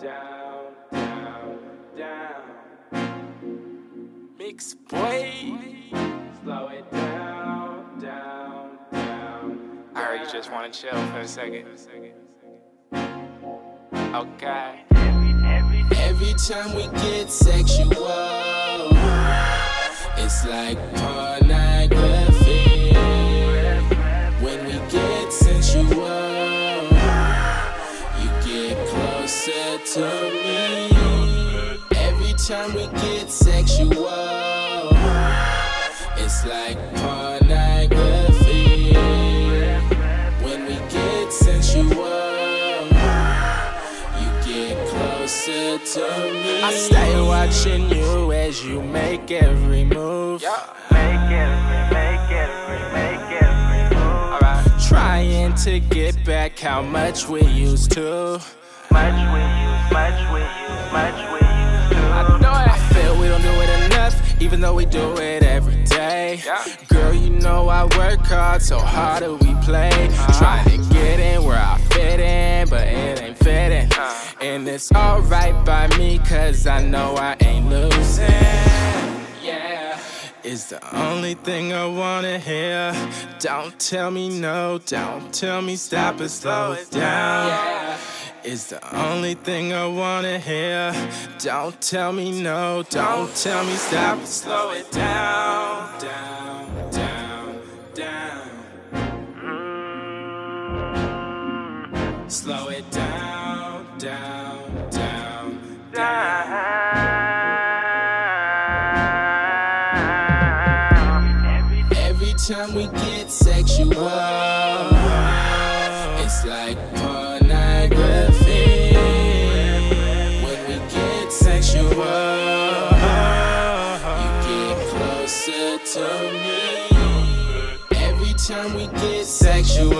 down, down, down. Mixxedboy. Slow it down, down, down. I you just wanna chill for a second. Okay. Every time we get sexual, it's like pornography. Time we get sexual, it's like pornography. When we get sensual, you get closer to me. I stay watching you as you make every move. Make it, make it, make it move. Alright. Trying to get back how much we used to. Much we use, much we use, much we. I know it. I feel we don't do it enough, even though we do it every day. Girl, you know I work hard, so how do we play? Uh-huh. Trying to get in where I fit in, but it ain't fitting. Uh. And it's alright by me, cause I know I ain't losing. Yeah. Is the only thing I wanna hear. Don't tell me no, don't tell me stop and slow it down. Is the only thing I wanna hear. Don't tell me no, don't tell me stop slow it down. Down, down, down. Slow it down, down, down, down. Every time we get sexual, it's like pornography. When we get sexual, you get closer to me. Every time we get sexual,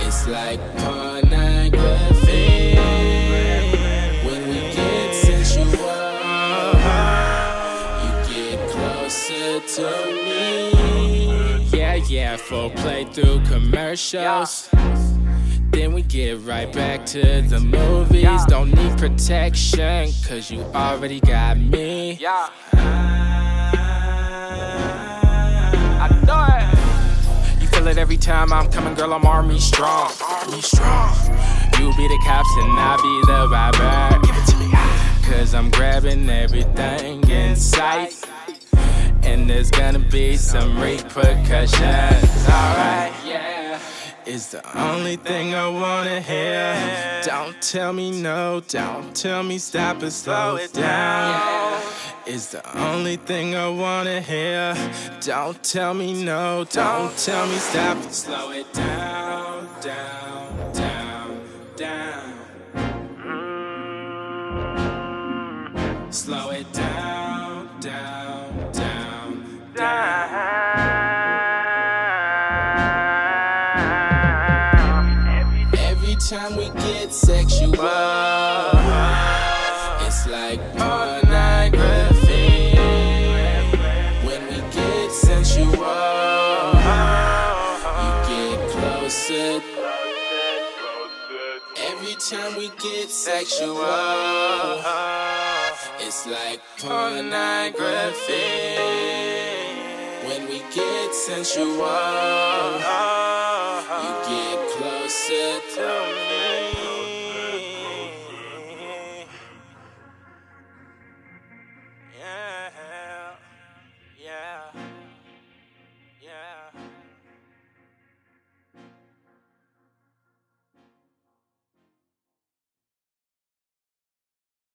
it's like pornography. When we get sensual, you get closer to me. Yeah, yeah, full playthrough commercials. Then we get right back to the movies. Don't need protection, cause you already got me. Yeah. I know it. You feel it every time I'm coming, girl. I'm army strong. Army strong. You be the cops and I be the robber. Give it to me. Cause I'm grabbing everything in sight. And there's gonna be some repercussions. Alright, yeah. Is the only thing I wanna hear. Don't tell me no, don't tell me stop and slow it down. Is the only thing I wanna hear. Don't tell me no, don't tell me stop and slow it down, down, down, down. Slow it down, down, get sexual, it's like pornography. When we get sensual, you get closer. Every time we get sexual, it's like pornography. When we get sensual, you get closer to me.